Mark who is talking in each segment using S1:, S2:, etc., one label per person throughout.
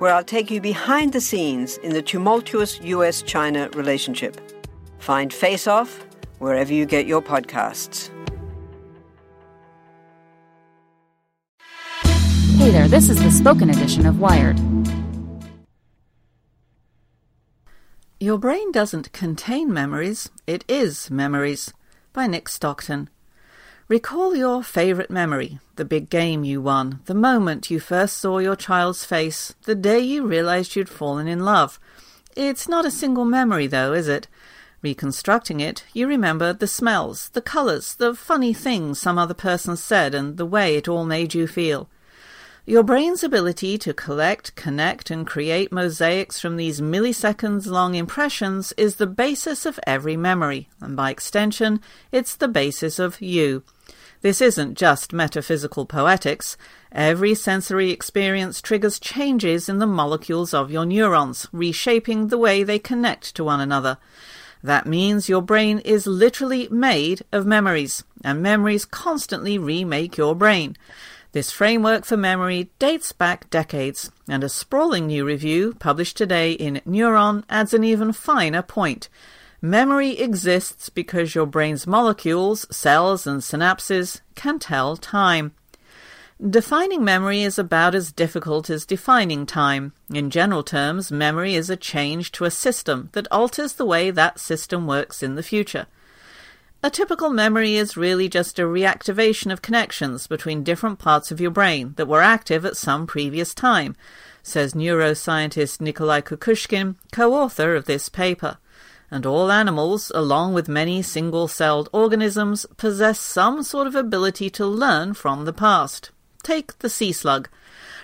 S1: where I'll take you behind the scenes in the tumultuous US China relationship. Find Face Off wherever you get your podcasts.
S2: Hey there, this is the spoken edition of Wired.
S3: Your Brain Doesn't Contain Memories, It Is Memories by Nick Stockton. Recall your favourite memory, the big game you won, the moment you first saw your child's face, the day you realised you'd fallen in love. It's not a single memory, though, is it? Reconstructing it, you remember the smells, the colours, the funny things some other person said, and the way it all made you feel. Your brain's ability to collect, connect, and create mosaics from these milliseconds long impressions is the basis of every memory, and by extension, it's the basis of you. This isn't just metaphysical poetics. Every sensory experience triggers changes in the molecules of your neurons, reshaping the way they connect to one another. That means your brain is literally made of memories, and memories constantly remake your brain. This framework for memory dates back decades, and a sprawling new review published today in Neuron adds an even finer point. Memory exists because your brain's molecules, cells, and synapses can tell time. Defining memory is about as difficult as defining time. In general terms, memory is a change to a system that alters the way that system works in the future. A typical memory is really just a reactivation of connections between different parts of your brain that were active at some previous time, says neuroscientist Nikolai Kukushkin, co-author of this paper. And all animals, along with many single-celled organisms, possess some sort of ability to learn from the past. Take the sea slug.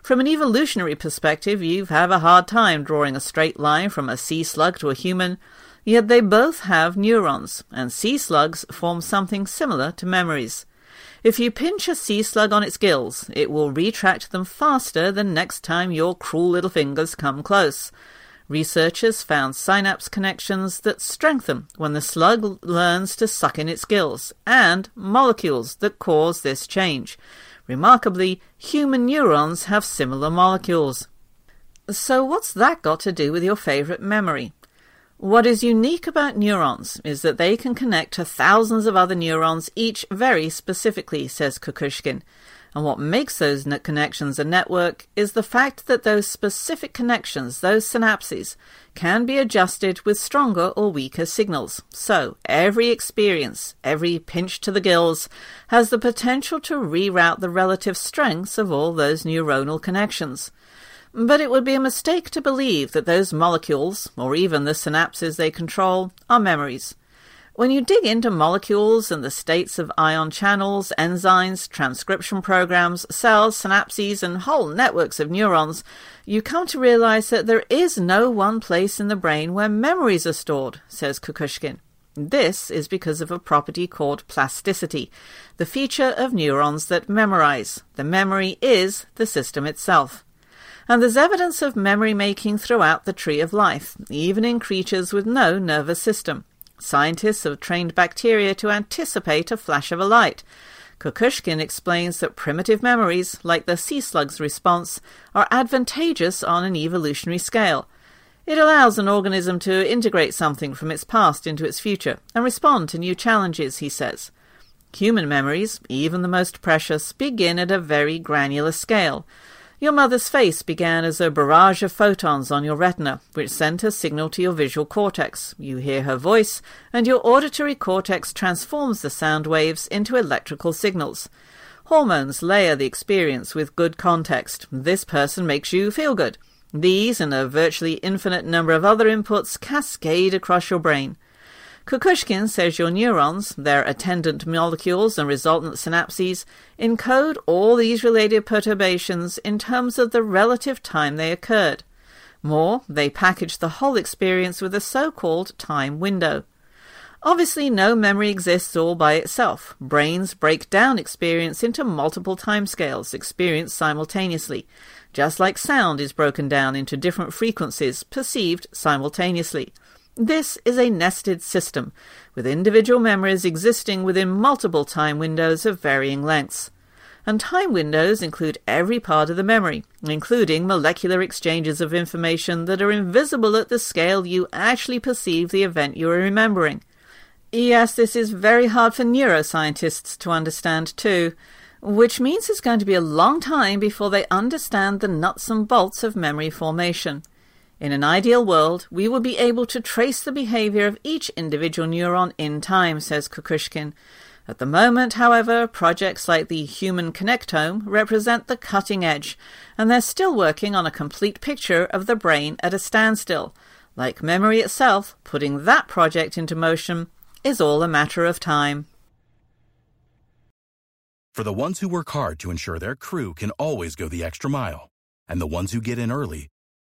S3: From an evolutionary perspective, you have a hard time drawing a straight line from a sea slug to a human, Yet they both have neurons, and sea slugs form something similar to memories. If you pinch a sea slug on its gills, it will retract them faster than next time your cruel little fingers come close. Researchers found synapse connections that strengthen when the slug learns to suck in its gills, and molecules that cause this change. Remarkably, human neurons have similar molecules. So, what's that got to do with your favourite memory? What is unique about neurons is that they can connect to thousands of other neurons, each very specifically, says Kukushkin. And what makes those connections a network is the fact that those specific connections, those synapses, can be adjusted with stronger or weaker signals. So, every experience, every pinch to the gills, has the potential to reroute the relative strengths of all those neuronal connections. But it would be a mistake to believe that those molecules, or even the synapses they control, are memories. When you dig into molecules and the states of ion channels, enzymes, transcription programs, cells, synapses, and whole networks of neurons, you come to realize that there is no one place in the brain where memories are stored, says Kukushkin. This is because of a property called plasticity, the feature of neurons that memorize. The memory is the system itself and there's evidence of memory making throughout the tree of life, even in creatures with no nervous system. Scientists have trained bacteria to anticipate a flash of a light. Kukushkin explains that primitive memories, like the sea slug's response, are advantageous on an evolutionary scale. It allows an organism to integrate something from its past into its future and respond to new challenges, he says. Human memories, even the most precious, begin at a very granular scale. Your mother's face began as a barrage of photons on your retina, which sent a signal to your visual cortex. You hear her voice, and your auditory cortex transforms the sound waves into electrical signals. Hormones layer the experience with good context. This person makes you feel good. These and a virtually infinite number of other inputs cascade across your brain. Kukushkin says your neurons, their attendant molecules and resultant synapses, encode all these related perturbations in terms of the relative time they occurred. More, they package the whole experience with a so-called time window. Obviously, no memory exists all by itself. Brains break down experience into multiple timescales, experienced simultaneously, just like sound is broken down into different frequencies, perceived simultaneously. This is a nested system, with individual memories existing within multiple time windows of varying lengths. And time windows include every part of the memory, including molecular exchanges of information that are invisible at the scale you actually perceive the event you are remembering. Yes, this is very hard for neuroscientists to understand too, which means it's going to be a long time before they understand the nuts and bolts of memory formation. In an ideal world, we would be able to trace the behavior of each individual neuron in time, says Kukushkin. At the moment, however, projects like the Human Connectome represent the cutting edge, and they're still working on a complete picture of the brain at a standstill. Like memory itself, putting that project into motion is all a matter of time.
S4: For the ones who work hard to ensure their crew can always go the extra mile, and the ones who get in early